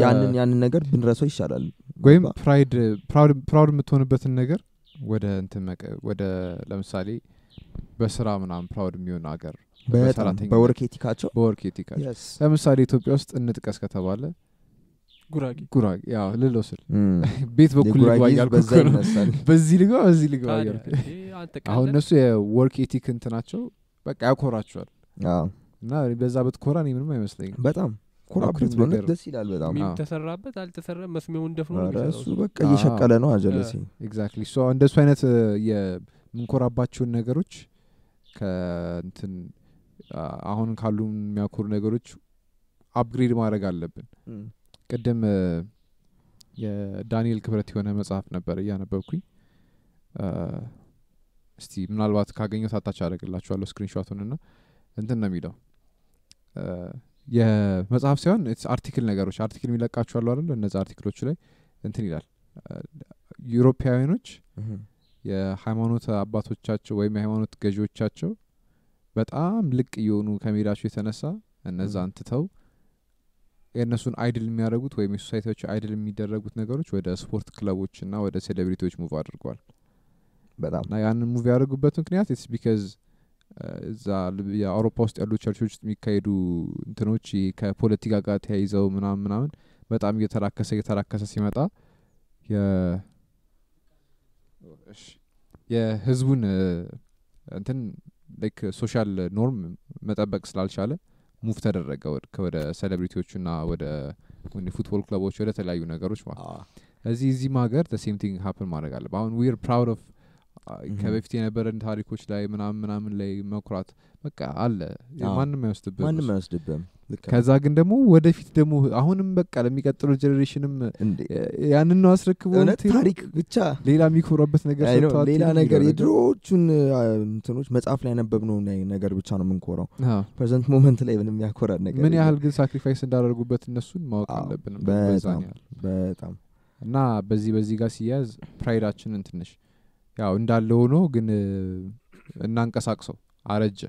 ያንን ያንን ነገር ብንረሰው ይሻላል። ወይም? pride proud የምትሆንበትን ነገር ወደ እንትን ወደ ለምሳሌ በስራ ምናምን proud የሚሆን ሀገር በጣም በሰራተኝነት፣ በ work ethic ኣቸው በ work ethic ኣቸው Yes. ለምሳሌ ኢትዮጵያ ውስጥ እንጥቀስ ከተባለ ጉራጌ። ጉራጌ ያው ልለው ስል ቤት በኩል ልግባ እያልኩ በዚህ ልግባ በዚህ ልግባ እያልኩ። አሁን እነሱ የ work ethic እንትናቸው በቃ ያኮራቸዋል አዎ፣ እና በዛ ብትኮራ እኔ ምንም አይመስለኝም። በጣም አኩሪ በእውነት ደስ ይላል በጣም። ተሰራበት አልተሰራ መስሚያውን ደፍኖ እሱ እሱ። በቃ አዎ። እየሸቀለ ነው አጀለሲ exactly እንደሱ አይነት የምንኮራባቸውን ነገሮች ከእንትን አሁን ካሉ የሚያኮሩ ነገሮች upgrade ማድረግ አለብን። ቅድም የዳንኤል ክብረት የሆነ መጽሐፍ ነበር እያነበብኩኝ እስቲ ምናልባት ካገኘው attach አደርግላችኋለሁ screenshot ኡን ና እንትን ነው የሚለው። የመጽሐፍ ሳይሆን article ነገሮች article የሚለቃችኋሉ አይደለ እነዚ article ኦቹ ላይ እንትን ይላል። ዩሮፓውያኖች የሃይማኖት አባቶቻቸው ወይም የሃይማኖት ገዢዎቻቸው በጣም ልቅ እየሆኑ ከመሄዳቸው የተነሳ እነዛን ትተው የእነሱን idol የሚያደርጉት ወይም የ society ዎች idol የሚደረጉት ነገሮች ወደ ስፖርት ክለቦች እና ወደ celebrity ዎች move አድርገዋል በጣም ያንን move ያደርጉበት ምክንያት it's because እዛ ልብ- የአውሮፓ ውስጥ ያሉ ቸርቾች ውስጥ የሚካሄዱ እንትኖች ከፖለቲካ ጋር ተያይዘው ምናምን ምናምን በጣም እየተራከሰ እየተራከሰ ሲመጣ የህዝቡን እ፣ እንትን like social norm መጠበቅ ስላልቻለ move ተደረገ ወደ- celebrity ዎቹና ወደ football ክለቦች ወደ ተለያዩ ነገሮች ማለት እዚህ እዚህም ሀገር same thing happen ማድረግ አለ አሁን we're proud of. ከበፊት የነበረን ታሪኮች ላይ ምናምን ምናምን ላይ መኩራት በቃ አለ። ማንም አይወስድብህም። ማንም ነው። ከዛ ግን ደግሞ ወደፊት ደግሞ አሁንም በቃ ለሚቀጥለው generation ም ያንን ነው አስረክቦ ታሪክ ብቻ? ሌላ የሚኮራበት ነገር ነው፣ ሌላ ነገር የድሮዎቹን እንትኖች መጽሐፍ ላይ ያነበብነው ነ- ነገር ብቻ ነው የምንኮራው። present moment ላይ ምንም ያኮራ ነገር ምን ያህል ግን sacrifice እንዳደረጉበት እነሱን ማወቅ አዎ፣ አለብን በዛን በጣም ያህል በጣም እና በዚህ በዚህ ጋር ሲያዝ pride አችንን ትንሽ ያው እንዳለ ሆኖ ግን እናንቀሳቅሰው አረጀ።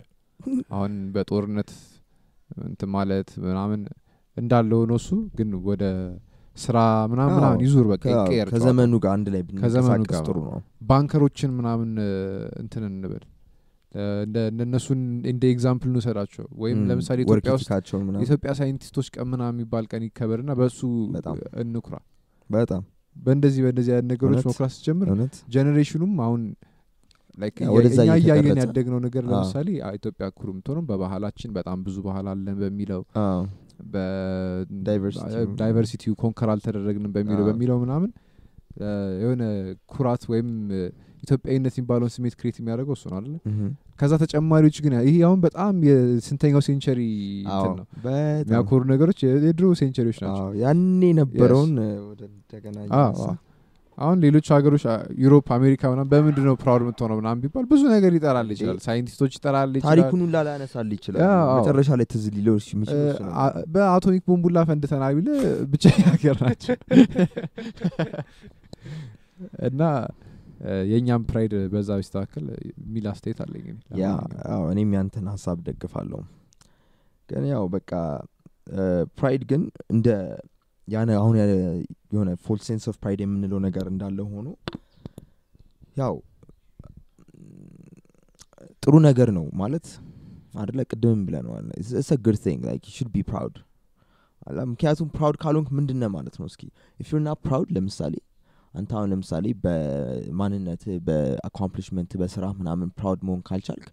አሁን በጦርነት እንትን ማለት ምናምን እንዳለ ሆኖ እሱ ግን ወደ ስራ ምናምን ምናምን ይዙር በቃ ይቀየር። ከዘመኑ ጋር አንድ ላይ ጋር ጥሩ ነው። banker ኦችን ምናምን እንትን እንበል። እነሱን እንደ example እንውሰዳቸው። ወይም ለምሳሌ ኢትዮጵያ ውስጥ የኢትዮጵያ ሳይንቲስቶች ቀን ምናምን የሚባል ቀን ይከበርና በእሱ እንኩራ። በጣም በእንደዚህ በእንደዚህ አይነት ነገሮች? መኩራት ስጀምር generation ኡም አሁን እኛ እያየን ያደግነው ነገር ለምሳሌ ኢትዮጵያ ኩሩ የምትሆነው በባህላችን በጣም ብዙ ባህል አለን በሚለው Diversity. conquer አልተደረግንም በሚለው በሚለው ምናምን የሆነ ኩራት ወይም ኢትዮጵያዊነት የሚባለውን ስሜት create የሚያደርገው እሱ ነው አለ ከዛ ተጨማሪዎች ግን ይሄ አሁን በጣም የስንተኛው century ነው? የሚያኮሩ ነገሮች የድሮ century ዎች ናቸው። ያኔ የነበረውን እ፣ ወደ እንደገና አዎ፣ እያነሳ አዎ። አሁን ሌሎች ሀገሮች Europe አሜሪካ ምናምን በምንድን ነው proud የምትሆነው ምናምን ቢባል ብዙ ነገር ይጠራል ይችላል። ሳይንቲስቶች ይጠራል ይችላል። ታሪኩን ሁላ ላያነሳል ይችላል። መጨረሻ ላይ ትዝ ሊለው በ atomic ቦምብ ሁላ ፈንድተናል ቢለ ብቸኛ ሀገር ናቸው። እና የእኛም pride በዛ ቢስተካከል የሚል አስተያየት አለኝ ያ እኔም ያንተን ሀሳብ ደግፋለሁ። ግን ያው በቃ pride ግን እንደ ያነ አሁን የሆነ false sense of pride የምንለው ነገር እንዳለ ሆኖ ያው ጥሩ ነገር ነው ማለት አደለ ቅድምም ብለነዋል it's good thing like should be proud ምክንያቱም proud ካልሆንክ ምንድነ ማለት ነው? እስኪ if you're not proud ለምሳሌ አንተ አሁን ለምሳሌ በማንነት በ accomplishment በስራ ምናምን proud መሆን ካልቻልክ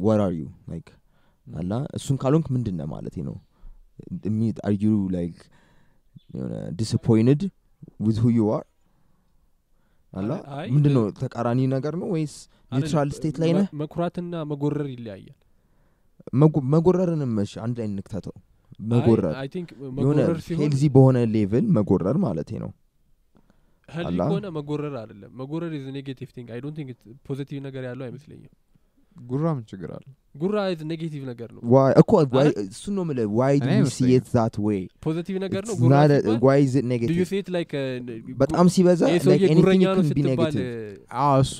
what are you like አላ እሱን ካልሆንክ ምንድነ ማለት ነው? are you like የሆነ disappointed with who you are አላ ምንድን ነው ተቃራኒ ነገር ነው ወይስ neutral state ላይ ነህ? መኩራትና መጎረር ይለያያል። መጎ- መጎረርንም እሺ አንድ ላይ እንክተተው መጎረር healthy በሆነ level መጎረር ማለት ነው አላ? ከሆነ መጎረር አይደለም። መጎረር is negative thing I don't think positive ነገር ያለው አይመስለኝም። ጉራ ምን ችግር አለ ጉራ is negative ነገር ነው። እኮ እሱን ነው የምልህ why do you see it that way positive ነገር ነው? why is it to you negative side like በጣም ሲበዛ can be ስትባል negative. አዎ እሱ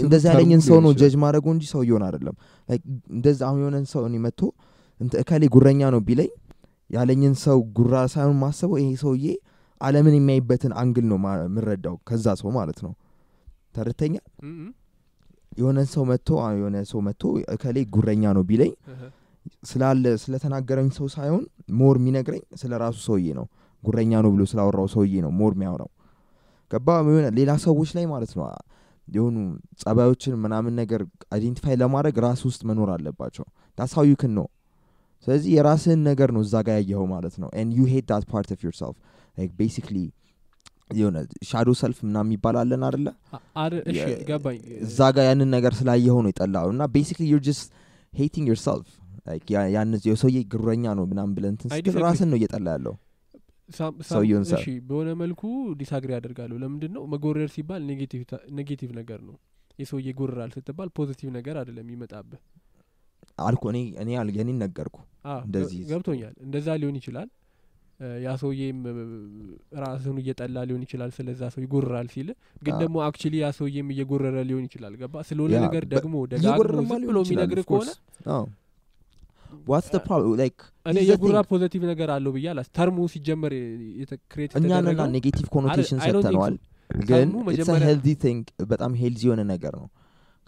እንደዚህ ተርጉም ያለኝን ሰው ነው ጀጅ ማድረገው እንጂ ሰውየውን አይደለም። Like እንደዛ አሁን የሆነን ሰው እኔ መጥቶ አንተ እከሌ ጉረኛ ነው ቢለኝ ያለኝን ሰው ጉራ ሳይሆን ማሰበው ይሄ ሰውዬ አለምን የሚያይበትን angle ነው የምረዳው ከዛ ሰው ማለት ነው። እም፣ የሆነ ሰው መጥቶ የሆነ ሰው መጥቶ እከሌ ጉረኛ ነው ቢለኝ ስላለ ስለተናገረኝ ሰው ሳይሆን more የሚነግረኝ ስለ ራሱ ሰውዬ ነው። ጉረኛ ነው ብሎ ስላወራው ሰውዬ ነው more የሚያወራው። ገባ? የሆነ ሌላ ሰዎች ላይ ማለት ነው የሆኑ ጸባዮችን ምናምን ነገር identify ለማድረግ ራስ ውስጥ መኖር አለባቸው። that's how you can know ስለዚህ የራስህን ነገር ነው እዛ ጋር ያየኸው ማለት ነው። and you hate that part of yourself basically የሆነ shadow self ምናምን ይባላለን አደለ እዛ ጋር ያንን ነገር ስላየኸው ነው የጠላው እና basically you're just hating yourself ያን የሰውዬ ጉረኛ ነው ምናምን ብለን ስትል. ራስን ነው እየጠላ ያለው። ሰውየውን በሆነ መልኩ disagree ያደርጋለሁ ለምንድን ነው መጎረር ሲባል negative ነገር ነው። የሰውዬ ጎርራል ስትባል positive ነገር አይደለም ይመጣብህ አልኩ እኔ እኔ ነገርኩ። እንደዚህ ገብቶኛል። እንደዛ ሊሆን ይችላል ያ ሰውዬም ራስን እየጠላ ሊሆን ይችላል ስለዛ ሰው ይጎርራል ሲል ግን ደግሞ actually ያ ሰውዬም እየጎረረ ሊሆን ይችላል። ገባ? ስለሆነ ነገር ደግሞ ደጋግሞ ዝም ብሎ. ከሆነ እኔ የጉራ. positive ነገር አለው ብዬ አላስ term ኡ ሲጀመር create እኛ ነና የተደረገው? negative connotation ሰጥተነዋል. ግን it's healthy thing በጣም ሄልዚ የሆነ ነገር ነው።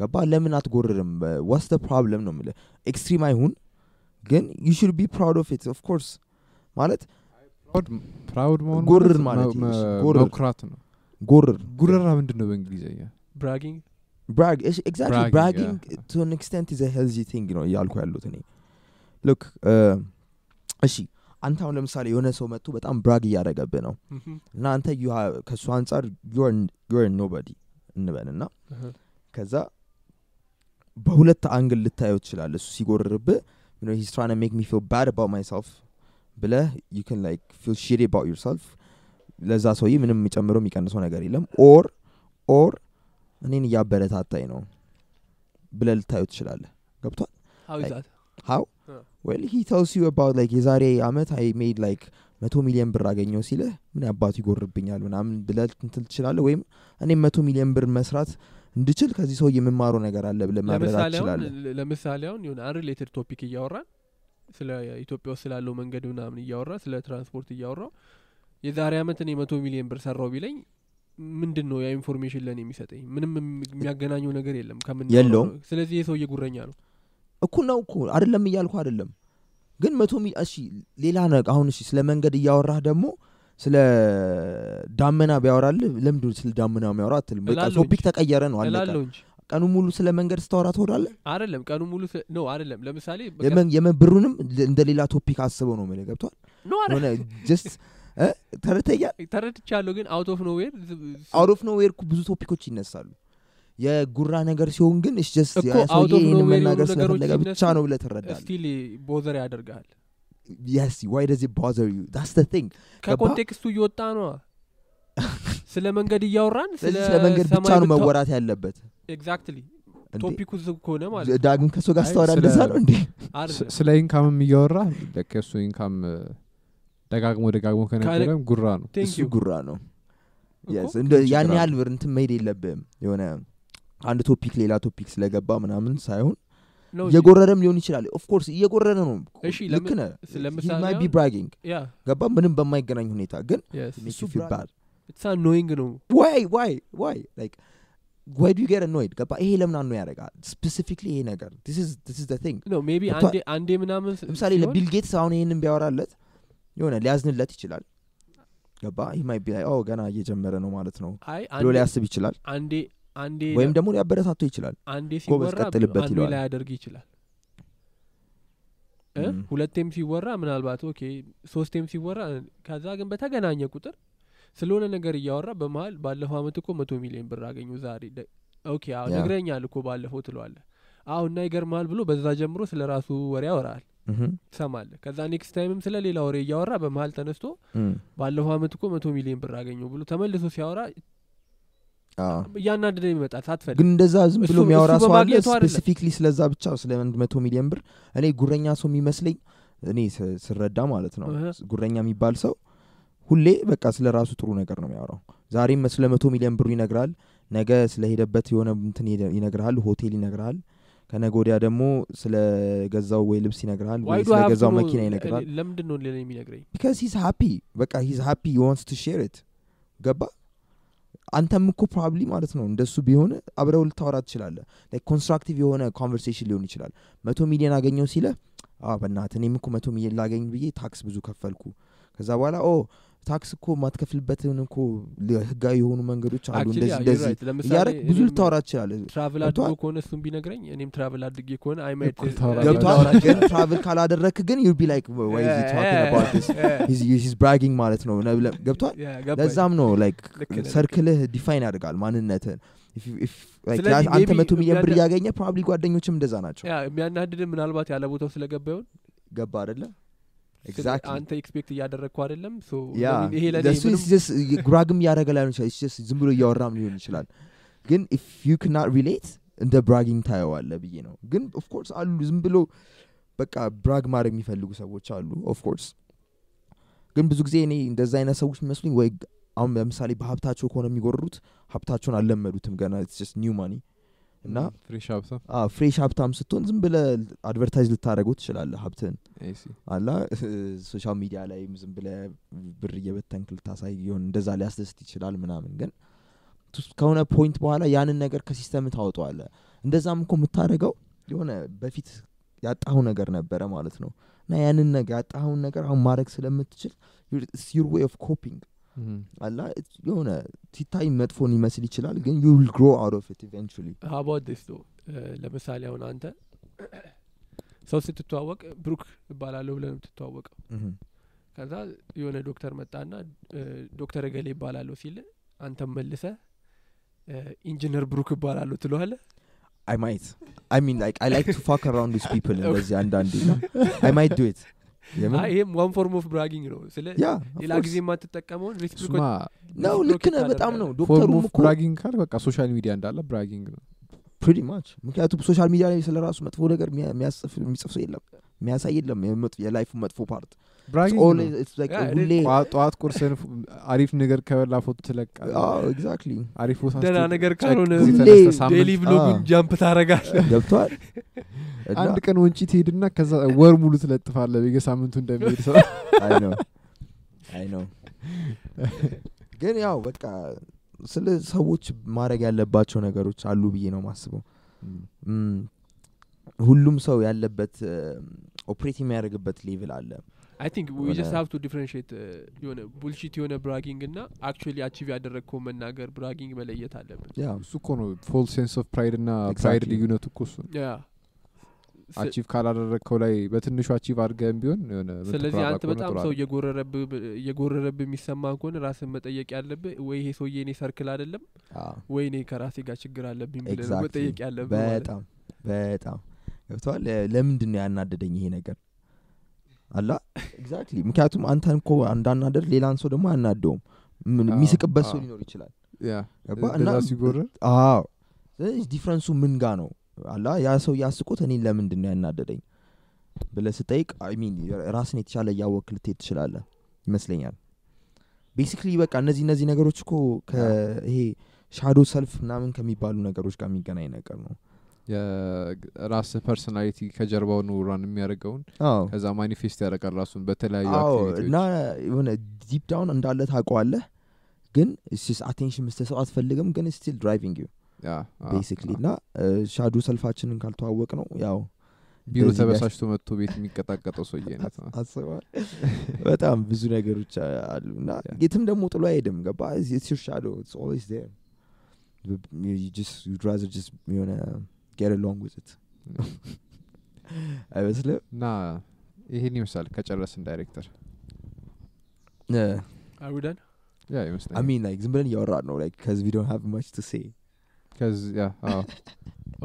ገባ? ለምን አትጎርርም? what's the problem ነው ምለ extreme አይሁን? ግን you should be proud of it of course ማለት proud- መሆን ጎርር ማለት መኩራት ነው። ጎርር ጉረራ ምንድን ነው በእንግሊዝኛ bragging bragging yeah. to an extent is a healthy thing ነው እያልኩ ያሉት እኔ። look እሺ አንተ አሁን ለምሳሌ የሆነ ሰው መጥቶ በጣም brag እያደረገብህ ነው እና አንተ you have- ከእሱ አንጻር you're nobody እንበል እና ከዛ በሁለት አንግል ልታየው ትችላለ እሱ ሲጎርርብህ he's tryna make me feel bad about myself ብለህ you can like feel shitty about yourself ለዛ ሰውዬ ምንም የሚጨምረው የሚቀንሰው ነገር የለም። or or እኔን እያበረታታኝ ነው ብለህ ልታየው ትችላለህ። ገብቷል? how. well he tells you about like የዛሬ አመት I made like መቶ ሚሊዮን ብር አገኘው ሲልህ ምን አባቱ ይጎርብኛል ምናምን ብለህ እንትን ትችላለህ? ወይም እኔም መቶ ሚሊዮን ብር መስራት እንድችል ከዚህ ሰው የምማረው ነገር አለ ለምሳሌ አሁን ትችላለህ? ለምሳሌ አሁን የሆነ unrelated topic እያወራን ስለ ኢትዮጵያ ውስጥ ስላለው መንገድ ምናምን እያወራ ስለ ትራንስፖርት እያወራው የዛሬ አመት እኔ መቶ ሚሊዮን ብር ሰራው ቢለኝ ምንድን ነው ያ information ለእኔ የሚሰጠኝ? ምንም የሚያገናኘው ነገር የለም ከምን የለውም። ስለዚህ የሰውዬ ጉረኛ ነው። እኩል ነው እኮ አይደለም እያልኩ አይደለም። ግን መቶ ሚ እሺ ሌላ ነ አሁን እሺ ስለ መንገድ እያወራህ ደግሞ ስለ ዳመና ቢያወራልህ ለምንድ ስለ ዳመና የሚያወራ አትልም? topic ተቀየረ ነው አለቀ ቀኑ ሙሉ ስለ መንገድ ስታወራ ትወዳለህ? አይደለም ቀኑ ሙሉ ነው አይደለም። ለምሳሌ የመን- የመብሩንም እንደ ሌላ topic አስበው ነው የምልህ ገብቷል? ሆነ just ተረተኛል ተረድቻለሁ ግን out of nowhere out of nowhere ብዙ topic ኦች ይነሳሉ። የጉራ ነገር ሲሆን ግን is just nowhere መናገር ስለፈለገ ብቻ ነው ብለህ ትረዳለህ? still bother ያደርግሃል። Yes why does it bother you? That's the thing. ገባ? ከ context ኡ እየወጣ ነው ስለ መንገድ እያወራን ስለ መንገድ ብቻ ነው መወራት ያለበት exactly? topic ኡ ከሆነ ማለት ነው። ዳግም ከሰው ጋር ስለ- እንደዛ ነው እንዴ? ስለ income ም እያወራ የእሱ income ደጋግሞ ደጋግሞ ከነገረም ጉራ ነው። Thank እሱ you። ጉራ ነው። ያን ያህል ብር እንትን መሄድ የለብህም። የሆነ አንድ topic ሌላ topic ስለገባ ምናምን ሳይሆን እየጎረረም ሊሆን ይችላል። of course እየጎረረ ነው። ልክ be bragging ገባ? ምንም በማይገናኝ ሁኔታ። ግን ነው። why why why like why do get annoyed ገባ? ይሄ ለምን annoy ያደርጋል? specifically ይሄ ነገር. ቲንግ አንዴ ምናምን ለምሳሌ ለቢል ጌትስ አሁን ይህንን ቢያወራለት የሆነ ሊያዝንለት ይችላል። ገባ? ይህ ማይ ቢ ኦ ገና እየጀመረ ነው ማለት ነው ብሎ ሊያስብ ይችላል። አንዴ አንዴ ወይም ደግሞ ሊያበረታቶ ይችላል። አንዴ ሲወራ አንዴ ላይ ያደርግ ይችላል። ሁለቴም ሲወራ ምናልባት ኦኬ ሶስቴም ሲወራ ከዛ ግን በተገናኘ ቁጥር ስለሆነ ነገር እያወራ በመሀል ባለፈው አመት እኮ መቶ ሚሊዮን ብር አገኙ ዛሬ okay yeah። ነግረኛል እኮ ባለፈው ትለዋለ አሁ እና ይገርመሃል ብሎ በዛ ጀምሮ ስለ ራሱ ወሬ ያወራል ምሁም። ትሰማለ ከዛ next time ም ስለ ሌላ ወሬ እያወራ በመሀል ተነስቶ ባለፈው አመት እኮ መቶ ሚሊዮን ብር አገኘው ብሎ ተመልሶ ሲያወራ እያናደደ ይመጣል ሳትፈልግ ግን እንደዛ ዝም ብሎ የሚያወራ ሰው አለ specifically ስለዛ ብቻ ስለ አንድ መቶ ሚሊዮን ብር እኔ ጉረኛ ሰው የሚመስለኝ እኔ ስረዳ ማለት ነው ጉረኛ የሚባል ሰው ሁሌ በቃ ስለ ራሱ ጥሩ ነገር ነው የሚያወራው። ዛሬም ስለ መቶ ሚሊዮን ብሩ ይነግርሃል ነገ ስለሄደበት የሆነ እንትን ይነግርሃል ሆቴል ይነግርሃል ከነገ ወዲያ ደግሞ ስለ ገዛው ወይ ልብስ ይነግርሃል ወይ ስለ ገዛው መኪና ይነግርሃል እኔ- ለምንድን ነው ሌላ የሚነግረኝ? because he's happy በቃ he's happy wants to share it ገባ? አንተም እኮ probably ማለት ነው እንደሱ ቢሆን አብረው ልታወራ ትችላለህ። like constructive የሆነ conversation ሊሆን ይችላል። መቶ ሚሊዮን አገኘው ሲለ በእናት እኔም እኮ መቶ ሚሊዮን ላገኝ ብዬ tax ብዙ ከፈልኩ። ከዛ በኋላ oh tax እኮ የማትከፍልበትን እኮ ህጋዊ የሆኑ መንገዶች አሉ። እንደዚህ ብዙ ልታወራ ትችላለህ። travel? አድርጎ ከሆነ እሱም ቢነግረኝ እኔም travel አድርጌ ከሆነ I might እኩል ታወራለህ። ገብቷል ግን travel ካላደረክ ግን you be like bragging ማለት ነው. ገብቷል ለዛም ነው like circle ህ define ያደርጋል ማንነትህን። If you- if- like ስለዚህ ያ- አንተ መቶ ሚሊዮን ብር እያገኘ probably ጓደኞችም እንደዛ ናቸው። የሚያናድድ ምናልባት ያለ ቦታው ስለገባ ይሆን ገባ አደለ ስለ- exactly አንተ expect እያደረግኩ አይደለም ጉራግም እያደረገ ላይሆን ይችላል. ዝም ብሎ እያወራም ሊሆን ይችላል. ግን ኢፍ ዩ ክናት ሪሌት እንደ bragging ታየዋለ ብዬ ነው. ግን of course አሉ ዝም ብሎ በቃ brag ማድረግ የሚፈልጉ ሰዎች አሉ of course ግን ብዙ ጊዜ እኔ እንደዛ አይነት ሰዎች የሚመስሉኝ ወይ አሁን ለምሳሌ በሀብታቸው ከሆነ የሚጎርሩት ሀብታቸውን አልለመዱትም ገና new money እና fresh ሀብታም? ስትሆን ዝም ብለ advertise ልታደረገው ትችላለህ ሀብትን አላ social media ላይም ዝም ብለ ብር እየበተንክ ልታሳይ ሆን እንደዛ ሊያስደስት ይችላል ምናምን። ግን ከሆነ point በኋላ ያንን ነገር ከ system ታወጠዋለ እንደዛም እኮ የምታደረገው የሆነ በፊት ያጣኸው ነገር ነበረ ማለት ነው። እና ያንን ነገር ያጣኸውን ነገር አሁን ማድረግ ስለምትችል your way of coping አላ it's የሆነ ሲታይ መጥፎን ይመስል ይችላል ግን you will grow out of it eventually this though ለምሳሌ አሁን አንተ ሰው ስትተዋወቅ ብሩክ እባላለሁ ብለህ ነው የምትተዋወቀው። ከዛ የሆነ ዶክተር መጣና ዶክተር እገሌ እባላለሁ ሲል አንተም መልሰ ኢንጂነር ብሩክ እባላለሁ ትለዋለ I might I mean like I like to fuck around these people እንደዚህ አንዳንዴ. I might do it ይሄም one form of bragging ነው። ስለ ያ ሌላ ጊዜ የማትጠቀመውን ነው ልክ ነህ በጣም ነው። እኮ bragging ካል በቃ social media እንዳለ bragging ነው pretty much ምክንያቱም social media ላይ ስለ ራሱ መጥፎ ነገር የሚጽፍ ሰው የለም። የሚያሳይ የለም የ life ኡ መጥፎ part. ጠዋት- ቁርስን አሪፍ ነገር ከበላ ፎቶ ትለቃል exactly አሪፍ ቦታ ደህና ስትሄድ ነገር ጨቅ ካልሆነ ጊዜ ሁሌ ተነስተህ ሳምንት- daily vlog ኡን dump ታረጋል ገብቷል? አንድ ቀን ወንጪ ትሄድና ከዛ ወር ሙሉ ትለጥፋለ በየሳምንቱ እንደሚሄድ ሰው። አይ ነው አይ ነው ግን ያው በቃ ስለ ሰዎች ማድረግ ያለባቸው ነገሮች አሉ ብዬ ነው ማስበው ሁሉም ሰው ያለበት operate የሚያደርግበት level አለ። I think we የሆነ- just have to differentiate የሆነ bullshit የሆነ bragging እና actually achieve ያደረግከው መናገር bragging መለየት አለብን። yeah እሱ እኮ ነው false sense of pride እና pride. ልዩነቱ እኮ እሱ achieve ካላደረግከው ላይ በትንሹ achieve አድርገህም ቢሆን የሆነ ስለዚህ አንተ በጣም ሰው እየጎረረብህ የሚሰማ ከሆነ ራስን መጠየቅ ያለብህ ወይ ይሄ ሰውዬ የኔ circle አይደለም ወይ እኔ ከራሴ ጋር ችግር አለብኝ ብለህ. መጠየቅ ያለብህ በጣም በጣም ገብተዋል ለምንድን ነው ያናደደኝ ይሄ ነገር? አላ exactly ምክንያቱም አንተን እኮ እንዳናደድ ሌላን ሰው ደግሞ አያናድደውም። የሚስቅበት ሰው ሊኖር ይችላል። ሲጎረ difference ኡ ምን ጋ ነው አላ ያ ሰው ያስቁት እኔን ለምንድን ነው ያናደደኝ? ብለ ስጠይቅ mean ራስን የተሻለ እያወቅ ልትሄድ ትችላለ ይመስለኛል። basically በቃ እነዚህ እነዚህ ነገሮች እኮ ከይሄ shadow self ምናምን ከሚባሉ ነገሮች ጋር የሚገናኝ ነገር ነው። የራስ personality ከጀርባው ነው run የሚያደርገውን ከዛ manifest ያደርጋል ራሱን በተለያዩ እና የሆነ deep down እንዳለ ታውቀዋለህ? ግን attention መስጠት ሰው አትፈልግም ግን still driving you basically እና shadow self ኣችንን ካልተዋወቅ ነው ያው ቢሮ ተበሳጭቶ መጥቶ ቤት የሚቀጣቀጠው ሰውዬ አይነት ነው። አስበዋል በጣም ብዙ ነገሮች አሉ እና Yeah. የትም ደግሞ ጥሎ አይሄድም። ገባ? shadow የሆነ get along with አይመስልም እና ይሄን ይመስላል ከጨረስን ዳይሬክተር። are we done ያ ይመስላል I mean like ዝም ብለን እያወራ ነው። like 'cause we don't have much to say 'cause yeah አዎ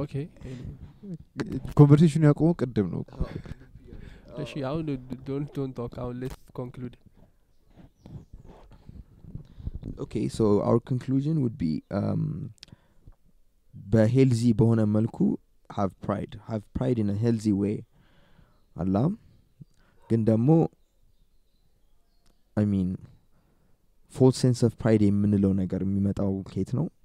okay conversation ኡ ያቆመው ቅድም ነው እሺ አሁን don't don't talk አሁን let's conclude okay so our conclusion would be um በ healthy በሆነ መልኩ have pride. Have pride in a healthy way. አላም? ግን ደግሞ i mean false sense of pride የምንለው ነገር የሚመጣው ኬት ነው? ከራ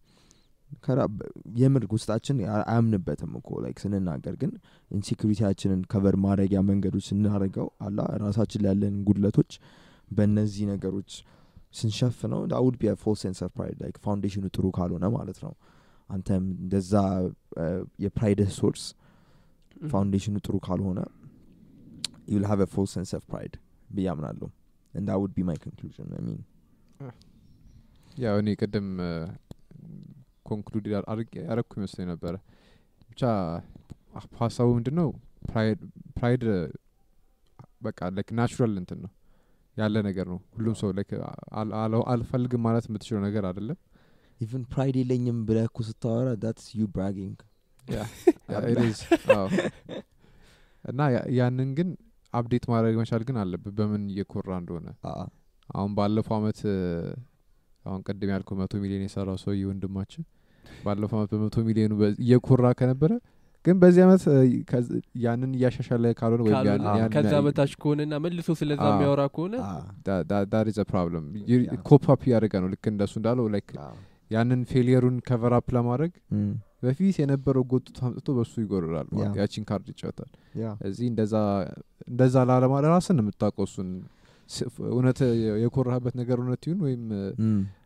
የምር ውስጣችን አያምንበትም እኮ like ስንናገር ግን insecurity ኣችንን cover ማድረጊያ መንገዶች ስናደርገው አላ ራሳችን ላይ ያለን ጉድለቶች በእነዚህ ነገሮች ስንሸፍነው that would be false sense of pride like foundation ኡ ጥሩ ካልሆነ ማለት ነው። አንተም እንደዛ የ pride ህ source foundation ኡ ጥሩ ካልሆነ you'll have false sense of pride ብዬ አምናለሁ። and that would be my conclusion mean ያው እኔ ቅድም conclude ያረኩ ይመስለኝ ነበረ ብቻ ሀሳቡ ምንድን ነው pride በቃ like natural እንትን ነው ያለ ነገር ነው ሁሉም ሰው like አል- አል- አልፈልግም ማለት የምትችለው ነገር አይደለም። even pride የለኝም ብለህ እኮ ስታወራ that's you bragging እና ያንን ግን update ማድረግ መቻል ግን አለብህ በምን እየኮራ እንደሆነ። አሁን ባለፈው አመት አሁን ቅድም ያልከው መቶ ሚሊዮን የሰራው ሰውዬ ወንድማችን ባለፈው አመት በመቶ ሚሊዮኑ በ- እየኮራ ከነበረ ግን በዚህ ከዚ- ያንን እያሻሻለ ካልሆነ ወይም ከዛ በታች ከሆነና መልሶ ስለዛ አዎ። የሚያወራ ከሆነ is problem Yeah. cope እያደረገ ነው ልክ እንደሱ እንዳለው like ያንን failure ኡን cover up ለማድረግ በፊት የነበረው ጎትቶ አምጥቶ በሱ ይጎርራል. ያቺን ካርድ ይጫወታል እዚህ እንደዛ እንደዛ ላለማለ ራስን የምታውቀው እሱን ስ- እውነት የኮራህበት ነገር እውነት ይሁን ወይም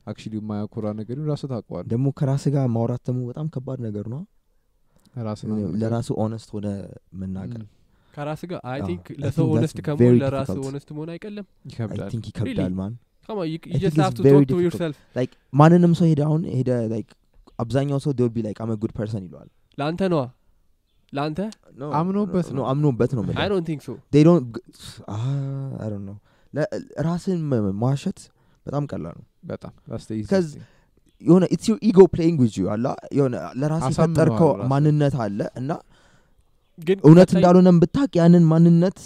actually የማያኮራ ነገር ይሁን ራስህ ታውቀዋል ደግሞ ከራስ ጋር ማውራት ደግሞ በጣም ከባድ ነገር ነው። ለራሱ honest ሆነ መናገር ከራስ ጋር I. think I ለሰው think honest ከመሆን ለራስ. honest መሆን አይቀልም። አይ ይከብዳል ማን ማንንም ሰው ሄደ አሁን ሄደ አብዛኛው ሰው they'll be like I'm a good person ይለዋል። ለአንተ ነዋ? ለአንተ? አምኖበት ነው። አምኖበት ነው don't think so ah, I don't know. ለ- ራስን መዋሸት በጣም ቀላል ነው። በጣም. የሆነ it's your ego playing with you አላ የሆነ ለራስ የፈጠርከው ማንነት አለ እና እውነት እንዳልሆነም ብታቅ ያንን ማንነት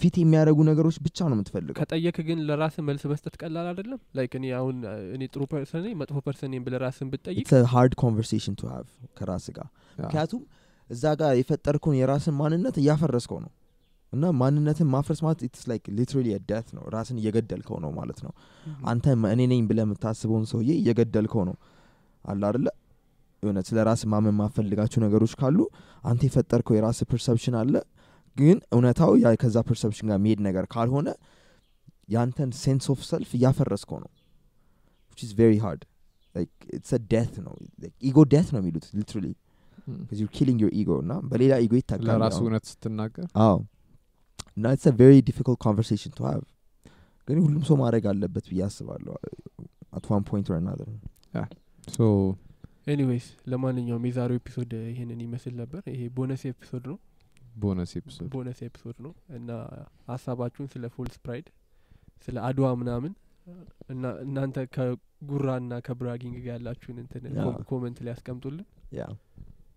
feed የሚያደርጉ ነገሮች ብቻ ነው የምትፈልገው። ከጠየክ ግን ለራስ መልስ መስጠት ቀላል አይደለም? like እኔ አሁን እኔ ጥሩ person መጥፎ person ብለህ ራስን ብትጠይቅ? it's hard conversation to have ከራስ ጋር። ምክንያቱም እዛ ጋር የፈጠርከውን የራስን ማንነት እያፈረስከው ነው እና ማንነትን ማፍረስ ማለት it's like literally death ነው። ራስን እየገደልከው ነው ማለት ነው። አንተ እኔ ነኝ ብለህ የምታስበውን ሰውዬ እየገደልከው ነው። አለ አደለ የሆነ ስለ ራስ ማመን ማፈልጋቸው ነገሮች ካሉ አንተ የፈጠርከው የራስ perception አለ። ግን እውነታው ያ ከዛ perception ጋር የሚሄድ ነገር ካልሆነ ያንተን sense of self እያፈረስከው ነው። Very hard. Like it's a death ነው። ego death ነው የሚሉት literally killing your ego እና በሌላ ego ይታካል እውነት ስትናገር? አዎ እና it's a very difficult conversation to have. ግን ሁሉም ሰው ማድረግ አለበት ብዬ አስባለሁ። At one point or another. so anyways ለማንኛውም የዛሬው episode ይህንን ይመስል ነበር። ይሄ bonus episode ነው። bonus episode bonus episode ነው። እና ሀሳባችሁን ስለ false pride ስለ አድዋ ምናምን እና እናንተ ከጉራ ና ከ bragging ጋር ያላችሁን እንትን comment ላይ ያስቀምጡልን yeah.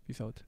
ፒስ አውት